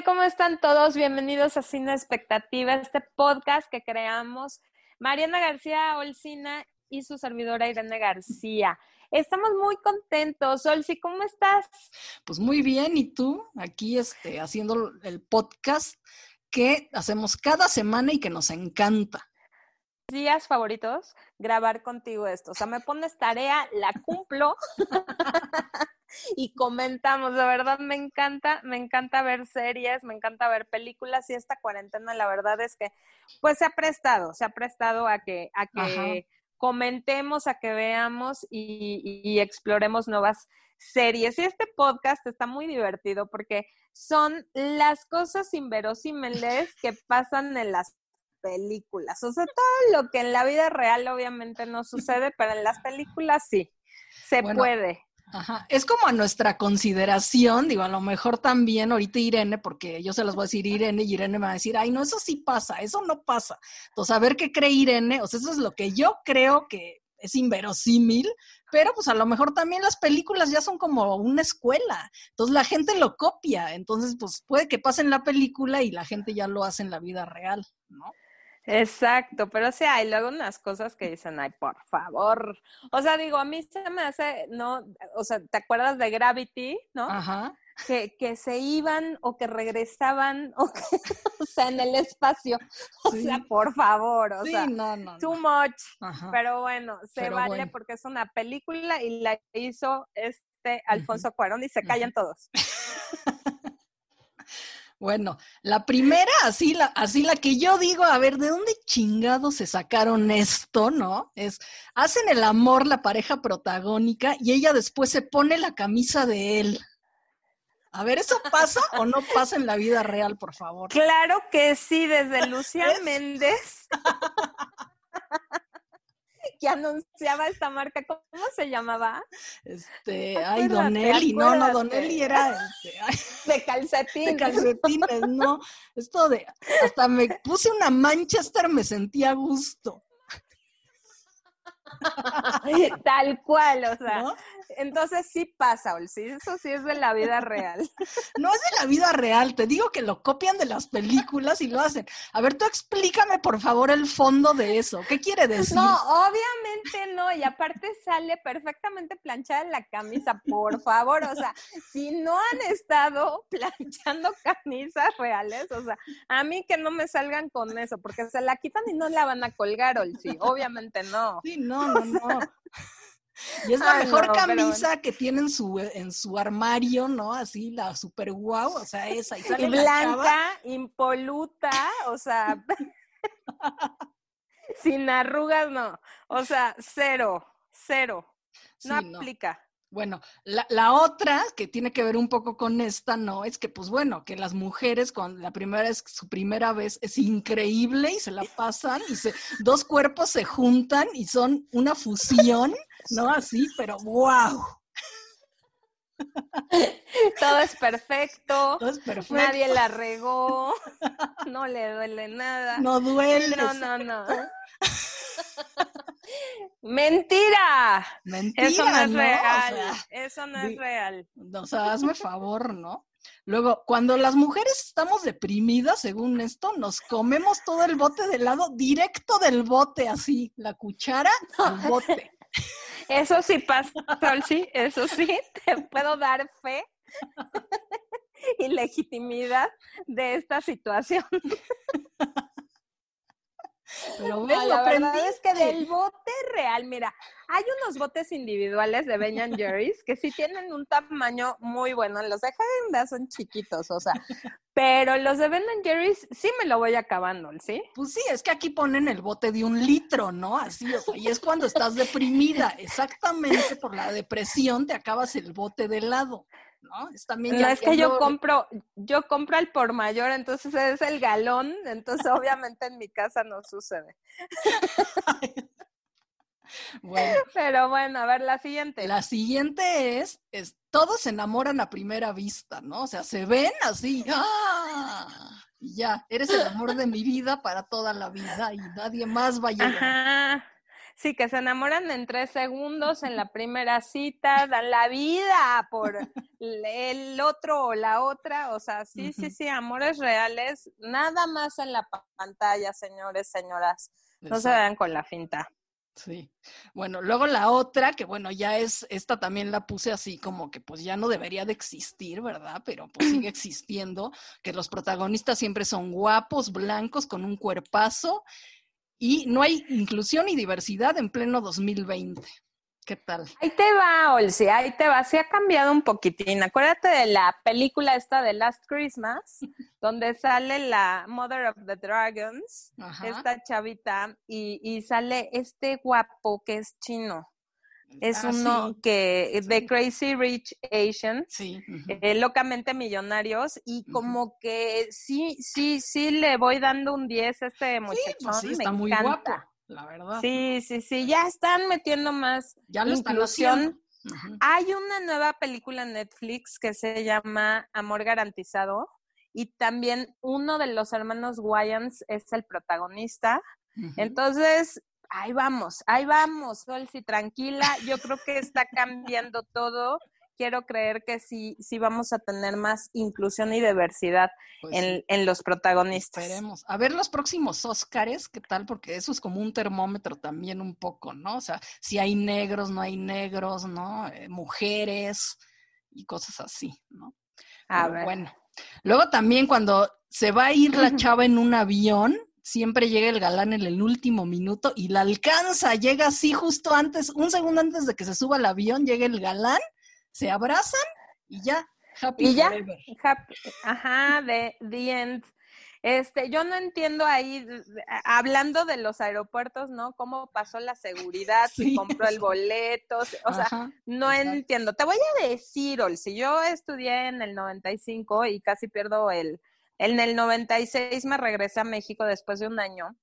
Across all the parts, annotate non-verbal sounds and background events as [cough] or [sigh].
tal? ¿Cómo están todos? Bienvenidos a Cine Expectativa, este podcast que creamos Mariana García Olcina y su servidora Irene García. Estamos muy contentos. Olsi, ¿cómo estás? Pues muy bien, ¿y tú? Aquí este, haciendo el podcast que hacemos cada semana y que nos encanta. Días favoritos, grabar contigo esto. O sea, me pones tarea, la cumplo. [laughs] y comentamos. De verdad me encanta, me encanta ver series, me encanta ver películas y esta cuarentena la verdad es que pues se ha prestado, se ha prestado a que, a que comentemos, a que veamos y, exploremos nuevas series. Y este podcast está muy divertido porque son las cosas inverosímiles que pasan en las películas. O sea, todo lo que en la vida real obviamente no sucede, pero en las películas sí, se puede. Ajá, es como a nuestra consideración, digo, a lo mejor también ahorita Irene, porque yo se las voy a decir Irene y Irene me va a decir, ay, no, eso sí pasa, eso no pasa. Entonces, a ver qué cree Irene, o sea, eso es lo que yo creo que es inverosímil, pero pues a lo mejor también las películas ya son como una escuela, entonces la gente lo copia, entonces pues puede que pase en la película y la gente ya lo hace en la vida real, ¿no? Exacto, pero sea, hay luego unas cosas que dicen, ay, por favor. O sea, digo, a mí se me hace, no, o sea, ¿te acuerdas de Gravity, no? Ajá. Que, que se iban o que regresaban, [laughs] o, que, o sea, en el espacio. O sea, por favor, o sea, no, no, too much. Pero bueno, se vale porque es una película y la hizo este Alfonso Cuarón y se callan todos. [laughs] Bueno, la primera, así la, así la que yo digo, a ver, ¿de dónde chingados se sacaron esto, no? Es, hacen el amor la pareja protagónica y ella después se pone la camisa de él. A ver, ¿eso pasa [laughs] o no pasa en la vida real, por favor? Claro que sí, desde [laughs] Lucía Méndez. [laughs] que anunciaba esta marca, ¿cómo se llamaba? Este, ay, Donelli, no, no, Donelli era este, [laughs] de calcetín. De calcetines, no. Esto de, hasta me puse una Manchester, me sentía a gusto. [laughs] Tal cual, o sea, entonces sí pasa, Olsi, eso sí es de la vida real. [laughs] No es de la vida real, te digo que lo copian de las películas y lo hacen. A ver, tú explícame por favor el fondo de eso. ¿Qué quiere decir? No, obviamente no, y aparte sale perfectamente planchada en la camisa, por favor. O sea, si no han estado [laughs] planchando camisas reales, o sea, a mí que no me salgan con eso, porque se la quitan y no la van a colgar, Olsi. Obviamente no. Sí, no, no, no. [laughs] Y es la mejor camisa que tiene en su, en su armario, ¿no? Así, la super guau, o sea, esa. Y, sale blanca, impoluta, o sea, [laughs] sin arrugas, no. O sea, cero, cero. No aplica. Bueno, la, la, otra que tiene que ver un poco con esta, ¿no? Es que, pues bueno, que las mujeres con la primera es su primera vez es increíble y se la pasan y se, dos cuerpos se juntan y son una fusión, ¿no? Así, pero wow. Todo es perfecto. Todo es perfecto. Nadie la regó. No le duele nada. No duele. No, no, no. Mentira. Mentira. Eso no es real. Eso no es real. O sea, hazme favor, ¿no? Luego, cuando las mujeres estamos deprimidas, según esto, nos comemos todo el bote de helado directo del bote, así, la cuchara al bote. Eso sí pasa, sí, eso sí, te puedo dar fe [laughs] y legitimidad de esta situación. [laughs] Pero [laughs] la verdad es que del bote real, mira, hay unos botes individuales de Ben Jerry's que sí tienen un tamaño muy bueno. Los de Häagen son chiquitos, o sea, pero los de Ben Jerry's sí me lo voy acabando, ¿sí? Pues sí, es que aquí ponen el bote de un litro, ¿no? Así, o sea, y es cuando estás deprimida. Exactamente por la depresión te acabas el bote de helado. ¿No? Es también no, es que yo compro, yo compro el por mayor, entonces es el galón, entonces obviamente en mi casa no sucede. [laughs] bueno. Pero bueno, a ver, la siguiente. La siguiente es, es, todos se enamoran a primera vista, ¿no? O sea, se ven así, ¡ah! ya, eres el amor de mi vida para toda la vida y nadie más va a llegar. Ajá. Sí, que se enamoran en tres segundos en la primera cita, dan la vida por el otro o la otra. O sea, sí, sí, sí, amores reales, nada más en la pantalla, señores, señoras. No se vean con la finta. Sí. Bueno, luego la otra, que bueno, ya es, esta también la puse así como que pues ya no debería de existir, ¿verdad? Pero pues sigue [clears throat] existiendo, que los protagonistas siempre son guapos, blancos, con un cuerpazo y no hay inclusión y diversidad en pleno 2020. ¿Qué tal? Ahí te va, Olsi, ahí te va. Se ha cambiado un poquitín. Acuérdate de la película esta de Last Christmas, [laughs] donde sale la Mother of the Dragons, esta chavita, y, sale este guapo que es chino. Es ah, uno que, de Crazy Rich Asians, sí. Eh, locamente millonarios, y como que sí, sí, sí le voy dando un 10 a este pues muchachón. está muy guapo la verdad. Sí, sí, sí, ya están metiendo más ya lo inclusión. Hay una nueva película en Netflix que se llama Amor Garantizado y también uno de los hermanos Wayans es el protagonista. Entonces, ahí vamos, ahí vamos, Solsi, tranquila. Yo creo que está cambiando todo quiero creer que sí, sí vamos a tener más inclusión y diversidad pues en, los protagonistas. Esperemos. A ver los próximos Óscares, ¿qué tal? Porque eso es como un termómetro también un poco, ¿no? O sea, si hay negros, no hay negros, ¿no? Eh, mujeres y cosas así, ¿no? A ver. Bueno. Luego también cuando se va a ir la chava en un avión, siempre llega el galán en el último minuto y la alcanza, llega así justo antes, un segundo antes de que se suba al avión, llega el galán se abrazan y ya, happy y ya, ajá, de the end. Este, yo no entiendo ahí, hablando de los aeropuertos, ¿no? Cómo pasó la seguridad, [laughs] si compró el boleto, o sea, no entiendo. Te voy a decir, Ol, si yo estudié en el 95 y casi pierdo el, en el 96 me regresé a México después de un año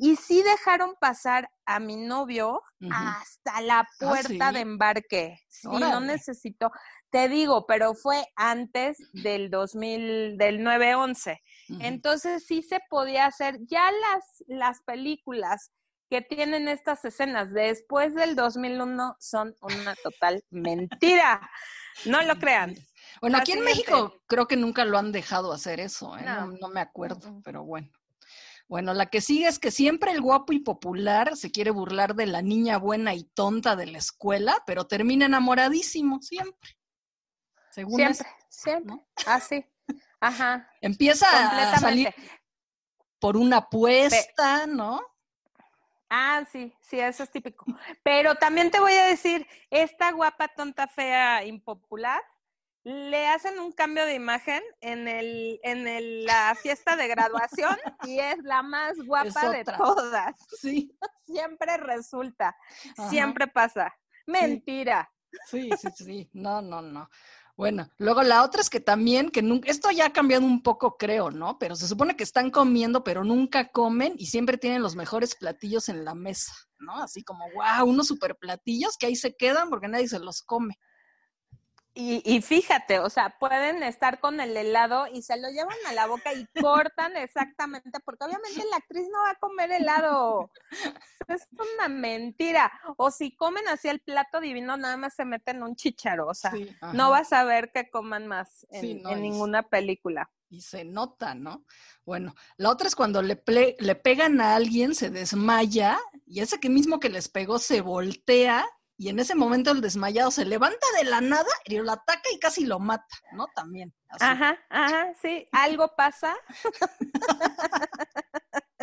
y sí dejaron pasar a mi novio hasta la ah, puerta de embarque. Sí, no necesito, te digo, pero fue antes del 2000, del 911. Entonces sí se podía hacer. Ya las, las películas que tienen estas escenas después del 2001 son una total mentira. [laughs] No lo crean. Bueno, aquí en México creo que nunca lo han dejado hacer eso, ¿eh? no. me acuerdo, pero bueno. Bueno, la que sigue es que siempre el guapo y popular se quiere burlar de la niña buena y tonta de la escuela, pero termina enamoradísimo, siempre. Según siempre, siempre. Así. Ah, Ajá. Empieza a salir por una apuesta, ¿no? Ah, sí, sí, eso es típico. Pero también te voy a decir, esta guapa, tonta, fea, impopular, le hacen un cambio de imagen en el en el, la fiesta de graduación y es la más [laughs] guapa de todas. [laughs] Sí. [laughs] Siempre resulta, siempre pasa. Mentira. Sí, sí, sí. No, no, no. Bueno, luego la otra es que también, que nunca, esto ya ha cambiado un poco, creo, ¿no? Pero se supone que están comiendo, pero nunca comen y siempre tienen los mejores platillos en la mesa, ¿no? Así como, wow, unos super platillos que ahí se quedan porque nadie se los come. Y, fíjate, o sea, pueden estar con el helado y se lo llevan a la boca y cortan exactamente, porque obviamente la actriz no va a comer helado. Es una mentira. O si comen así el plato divino, nada más se meten un chicharo. O sea, no vas a ver que coman más en, ninguna película. Y se nota, ¿no? Bueno, la otra es cuando le, le pegan a alguien, se desmaya, y ese que mismo que les pegó se voltea y en ese momento el desmayado se levanta de la nada y lo ataca y casi lo mata, ¿no? También. Ajá, ajá, sí, algo pasa. [laughs]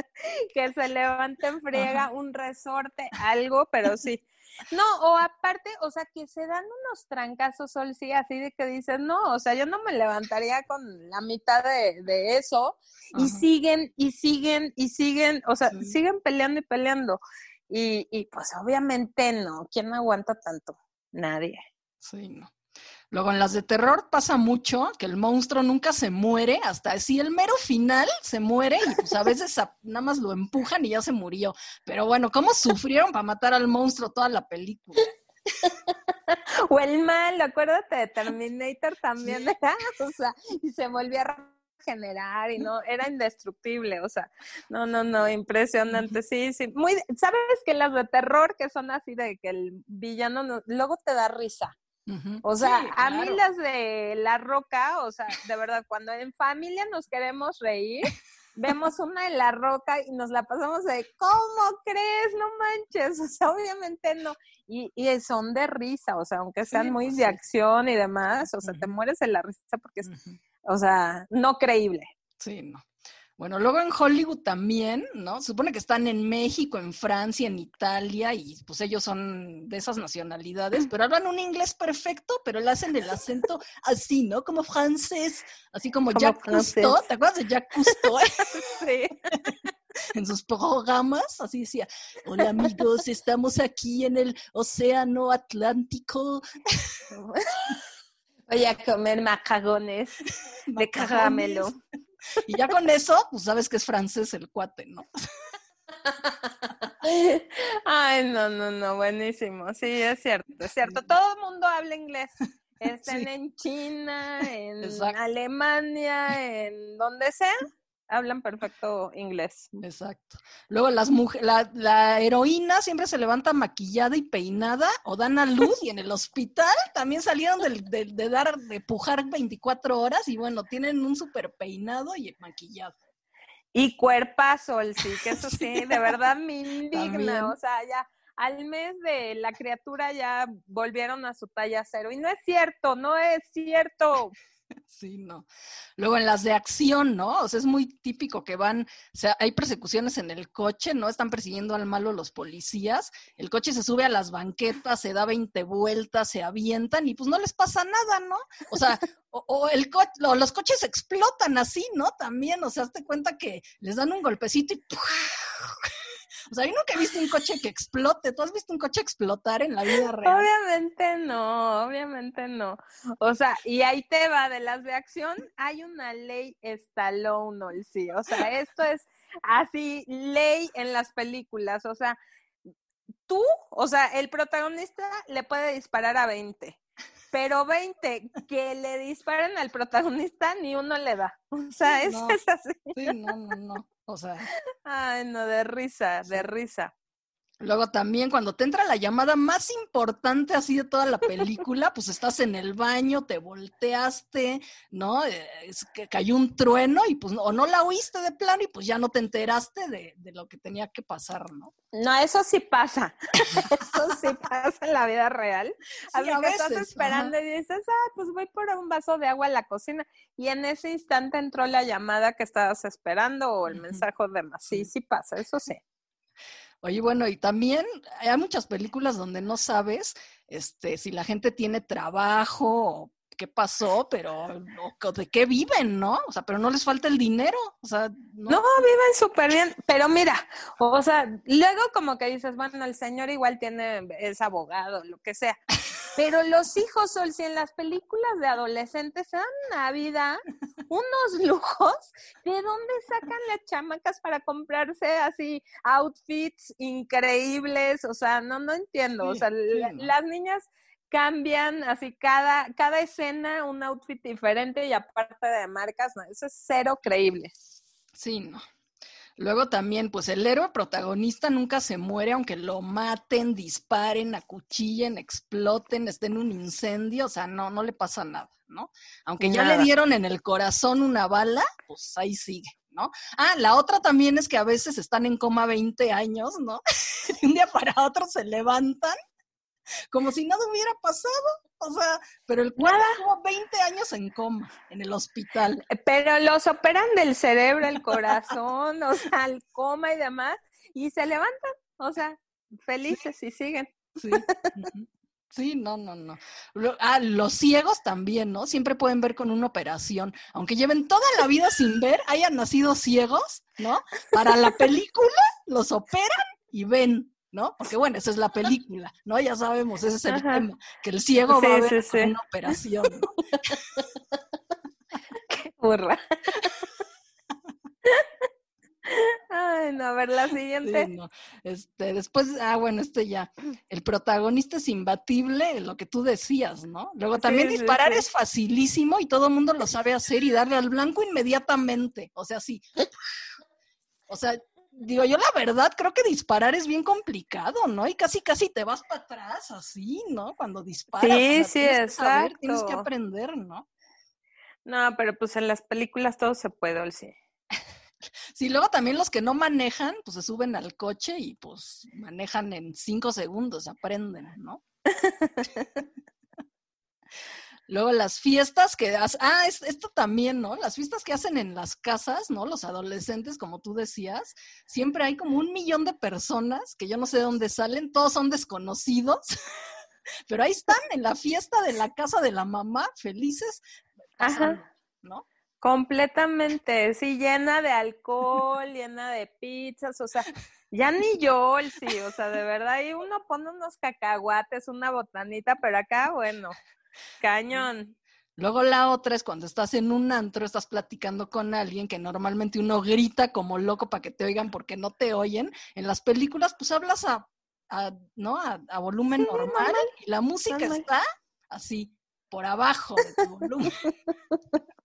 que se levanta en friega, un resorte, algo, pero sí. No, o aparte, o sea, que se dan unos trancazos, Sol, sí, así de que dices, no, o sea, yo no me levantaría con la mitad de, eso, y siguen, y siguen, y siguen, o sea, siguen peleando y peleando. Y, y pues obviamente no, ¿quién aguanta tanto? Nadie. Sí, no. Luego en las de terror pasa mucho que el monstruo nunca se muere, hasta así el mero final se muere y pues a veces nada más lo empujan y ya se murió. Pero bueno, ¿cómo sufrieron para matar al monstruo toda la película? [laughs] o el mal, acuérdate de Terminator también, o sea, y se volvió a generar y no, era indestructible, o sea, no, no, no, impresionante, sí, sí, muy, sabes que las de terror que son así de que el villano luego te da risa. O sea, a mí las de La Roca, o sea, de verdad, cuando en familia nos queremos reír, [laughs] vemos una de La Roca y nos la pasamos de, ¿cómo crees? No manches, o sea, obviamente no. Y, y son de risa, o sea, aunque sean muy pues de acción y demás, o sea, te mueres en la risa porque es, o sea, no creíble. Sí, no. Bueno, luego en Hollywood también, ¿no? Se supone que están en México, en Francia, en Italia, y pues ellos son de esas nacionalidades, pero hablan un inglés perfecto, pero le hacen el acento así, ¿no? Como francés, así como, Jacques Cousteau, ¿te acuerdas de Jacques Cousteau? [laughs] [laughs] sí. en sus programas, así decía, hola amigos, estamos aquí en el Océano Atlántico. [laughs] Voy a comer macagones [laughs] de caramelo. Y ya con eso, pues sabes que es francés el cuate, ¿no? [laughs] Ay, no, no, no, buenísimo. Sí, es cierto, es cierto. Todo el mundo habla inglés. Estén en China, en Alemania, en donde sea hablan perfecto inglés. Exacto. Luego las mujeres, la, heroína siempre se levanta maquillada y peinada o dan a luz y en el hospital también salieron de, de, dar, de pujar 24 horas y bueno, tienen un súper peinado y maquillado. Y cuerpazo, el sí, que eso [laughs] sí, de verdad me indigna. O sea, ya al mes de la criatura ya volvieron a su talla cero. Y no es cierto, no es cierto. Sí, no. Luego en las de acción, ¿no? O sea, es muy típico que van, o sea, hay persecuciones en el coche, ¿no? Están persiguiendo al malo los policías, el coche se sube a las banquetas, se da 20 vueltas, se avientan y pues no les pasa nada, ¿no? O sea, o, el coche, los coches explotan así, ¿no? También, o sea, hazte cuenta que les dan un golpecito y o sea, yo nunca he visto un coche que explote. ¿Tú has visto un coche explotar en la vida real? Obviamente no, obviamente no. O sea, y ahí te va de las de acción, hay una ley Stallone, sí. O sea, esto es así, ley en las películas. O sea, tú, o sea, el protagonista le puede disparar a 20 pero 20 que le disparen al protagonista ni uno le da. O sea, eso [laughs] es así. Sí, no, no, no. O sea. Ay, no, de risa, de risa. Luego también cuando te entra la llamada más importante así de toda la película, pues estás en el baño, te volteaste, ¿no? Eh, es que cayó un trueno y pues o no la oíste de plano y pues ya no te enteraste de, lo que tenía que pasar, ¿no? No, eso sí pasa. [laughs] eso sí pasa en la vida real. a veces, estás esperando y dices, ah, pues voy por un vaso de agua a la cocina y en ese instante entró la llamada que estabas esperando o el mensaje de más. Sí, sí pasa, eso sí. Oye, bueno, y también hay muchas películas donde no sabes este, si la gente tiene trabajo o qué pasó, pero de qué viven, ¿no? O sea, pero no les falta el dinero, o sea, no, no viven súper bien, pero mira, o sea, luego como que dices, bueno, el señor igual tiene, es abogado, lo que sea, pero los hijos, Sol, si en las películas de adolescentes se dan una vida, unos [laughs] lujos, ¿de dónde sacan las chamacas para comprarse así outfits increíbles? O sea, no, no entiendo. o sea, las niñas cambian así cada, cada escena un outfit diferente y aparte de marcas, no, eso es cero creíble. Sí, no. Luego también, pues el héroe protagonista nunca se muere, aunque lo maten, disparen, acuchillen, exploten, esté en un incendio, o sea, no, no le pasa nada, ¿no? Aunque ya le dieron en el corazón una bala, pues ahí sigue. ¿no? Ah, la otra también es que a veces están en coma 20 años, ¿no? [laughs] De un día para otro se levantan como si nada hubiera pasado. O sea, pero el cuadro estuvo 20 años en coma en el hospital. Eh, pero los operan del cerebro, el corazón, o sea, el coma y demás, y se levantan, o sea, felices y siguen. Sí. Sí, no, no, no. Ah, los ciegos también, ¿no? Siempre pueden ver con una operación. Aunque lleven toda la vida sin ver, hayan nacido ciegos, ¿no? Para la película los operan y ven. ¿No? Porque bueno, esa es la película, ¿no? Ya sabemos, ese es el tema, que el ciego va a ver una operación, ¿no? [laughs] Qué burra. Ay, no, a ver, la siguiente. Sí, no. Este, después, ah, bueno, este ya. El protagonista es imbatible, lo que tú decías, ¿no? Luego también sí, disparar sí. es facilísimo y todo el mundo lo sabe hacer y darle al blanco inmediatamente. O sea, sí. O sea, digo, yo la verdad creo que disparar es bien complicado, ¿no? Y casi, casi te vas para atrás, así, ¿no? Cuando disparas. o Sí, sea, sí, tienes que saber, tienes que exacto. aprender, ¿no? No, pero pues en las películas todo se puede, Olsi. [laughs] Sí, luego también los que no manejan, pues se suben al coche y pues manejan en cinco segundos, aprenden, ¿no? [laughs] Luego las fiestas que hacen, ah, es- esto también, ¿no? Las fiestas que hacen en las casas, ¿no? Los adolescentes, como tú decías, siempre hay como un millón de personas que yo no sé de dónde salen, todos son desconocidos, [laughs] pero ahí están en la fiesta de la casa de la mamá, felices, pasando, Ajá. ¿no? Completamente, sí, llena de alcohol, [laughs] llena de pizzas, o sea, ya ni yo, sí, o sea, de verdad, ahí uno pone unos cacahuates, una botanita, pero acá, bueno, cañón. Luego la otra es cuando estás en un antro, estás platicando con alguien que normalmente uno grita como loco para que te oigan porque no te oyen. En las películas, pues hablas a, a- ¿no? A, a volumen Sí, normal, normal, y la música normal. está así, por abajo de tu volumen. [laughs]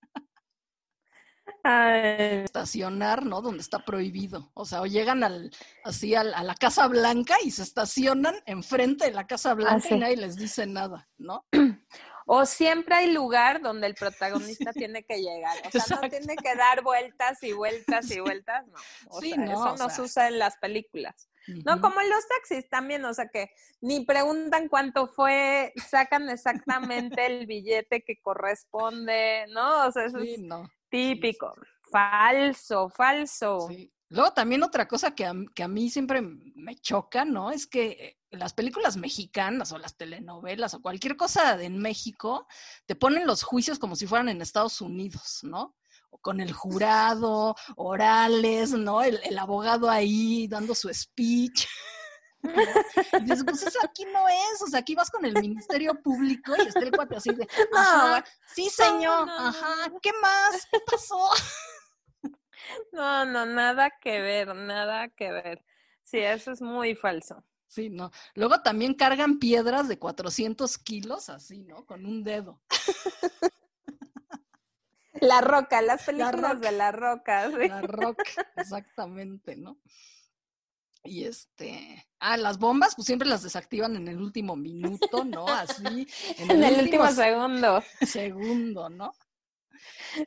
Ay, Estacionar, ¿no? Donde está prohibido. O sea, o llegan al, así al- a la Casa Blanca y se estacionan enfrente de la Casa Blanca sí. y nadie les dice nada, ¿no? [clears throat] O siempre hay lugar donde el protagonista [laughs] tiene que llegar. O sea, Exacto. no tiene que dar vueltas y vueltas y vueltas, no. O Sí, sea, no, eso o no sea. se usa en las películas. No, como en los taxis también, o sea que ni preguntan cuánto fue, sacan exactamente el billete que corresponde, ¿no? O sea, eso Sí, es no. Típico. Falso, falso. Sí. Luego también otra cosa que a, que a mí siempre me choca, ¿no? Es que eh, las películas mexicanas o las telenovelas o cualquier cosa de en México te ponen los juicios como si fueran en Estados Unidos, ¿no? O con el jurado, orales, ¿no? El, el abogado ahí dando su speech. ¿No? Y dices, pues eso aquí no es, o sea, aquí vas con el Ministerio Público y está el cuate así de, [laughs] No, ajá, sí señor, no, no, ajá, ¿qué más? ¿Qué pasó? [laughs] No, no, nada que ver, nada que ver. Sí, eso es muy falso. Sí, no. Luego también cargan piedras de 400 kilos, así, ¿no? Con un dedo. La roca, las películas Roca. de la roca, sí. La roca, exactamente, ¿no? Y este, ah, las bombas, pues siempre las desactivan en el último minuto, ¿no? Así, [laughs] en En el, último último segundo. [laughs] segundo, ¿no?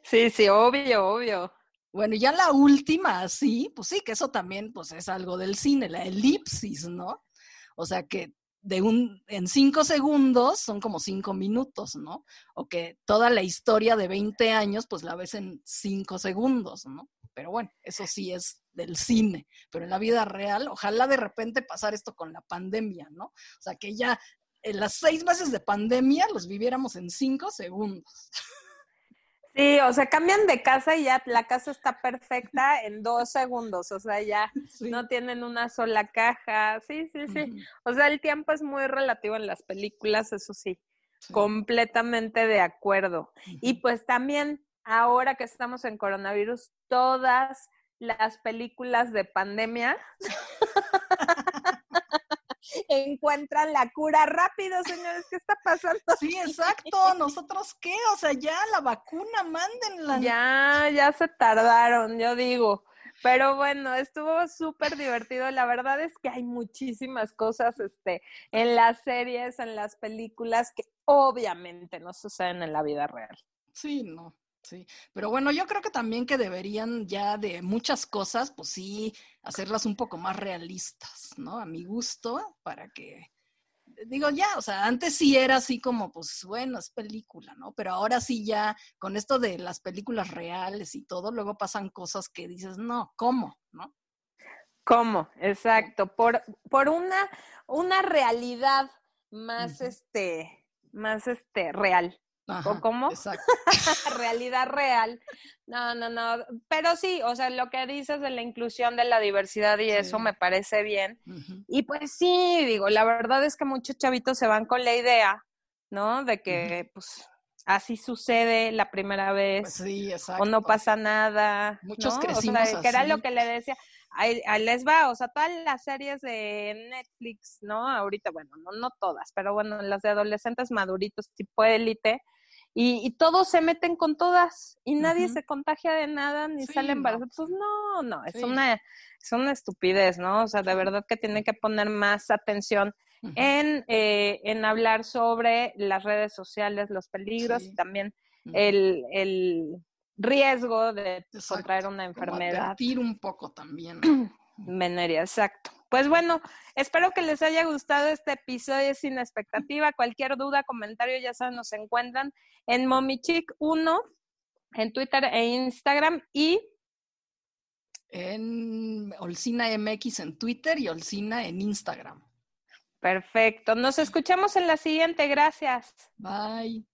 Sí, sí, obvio, obvio. Bueno, y ya la última, así, pues sí, que eso también, pues es algo del cine, la elipsis, ¿no? O sea que de un, en cinco segundos son como cinco minutos, ¿no? O que toda la historia de 20 años, pues la ves en cinco segundos, ¿no? Pero bueno, eso sí es del cine, pero en la vida real, ojalá de repente pasar esto con la pandemia, ¿no? O sea que ya en las seis meses de pandemia los viviéramos en cinco segundos. Sí, o sea, cambian de casa y ya la casa está perfecta en dos segundos, o sea, ya Sí. no tienen una sola caja. Sí, sí, sí. O sea, el tiempo es muy relativo en las películas, eso sí, sí. completamente de acuerdo. Y pues también, ahora que estamos en coronavirus, todas las películas de pandemia [laughs] encuentran la cura rápido, señores. ¿Qué está pasando? Sí, exacto. ¿Nosotros qué? O sea, ya la vacuna, mándenla. Ya, ya se tardaron, yo digo. Pero bueno, estuvo súper divertido. La verdad es que hay muchísimas cosas este, en las series, en las películas, que obviamente no suceden en la vida real. Sí, no. Sí, pero bueno, yo creo que también que deberían ya de muchas cosas, pues sí, hacerlas un poco más realistas, ¿no? A mi gusto, para que, digo ya, o sea, antes sí era así como, pues bueno, es película, ¿no? Pero ahora sí ya, con esto de las películas reales y todo, luego pasan cosas que dices, no, ¿cómo? ¿No? ¿Cómo? Exacto. Por, por una, una realidad más este, más este real. Ajá, cómo? [laughs] Realidad real. No, no, no. Pero sí, o sea, lo que dices de la inclusión de la diversidad y eso me parece bien. Y pues sí, digo, la verdad es que muchos chavitos se van con la idea, ¿no? De que, pues, así sucede la primera vez. Pues sí, exacto. o no pasa nada. Muchos ¿no? crecimos o sea, que era lo que le decía. Ahí, les va, o sea, todas las series de Netflix, ¿no? Ahorita, bueno, no, no todas, pero bueno, las de adolescentes maduritos tipo élite, y, todos se meten con todas y nadie se contagia de nada ni sale embarazados. Pues no, no, es una es una estupidez, ¿no? O sea, de verdad que tiene que poner más atención en, eh, en hablar sobre las redes sociales, los peligros y también el, el, riesgo de contraer una enfermedad. un poco también. Veneria, [clears throat] exacto. Pues bueno, espero que les haya gustado este episodio sin expectativa. Cualquier duda, comentario, ya saben, nos encuentran en Momichic1 en Twitter e Instagram y en Olcina MX en Twitter y Olcina en Instagram. Perfecto. Nos escuchamos en la siguiente. Gracias. Bye.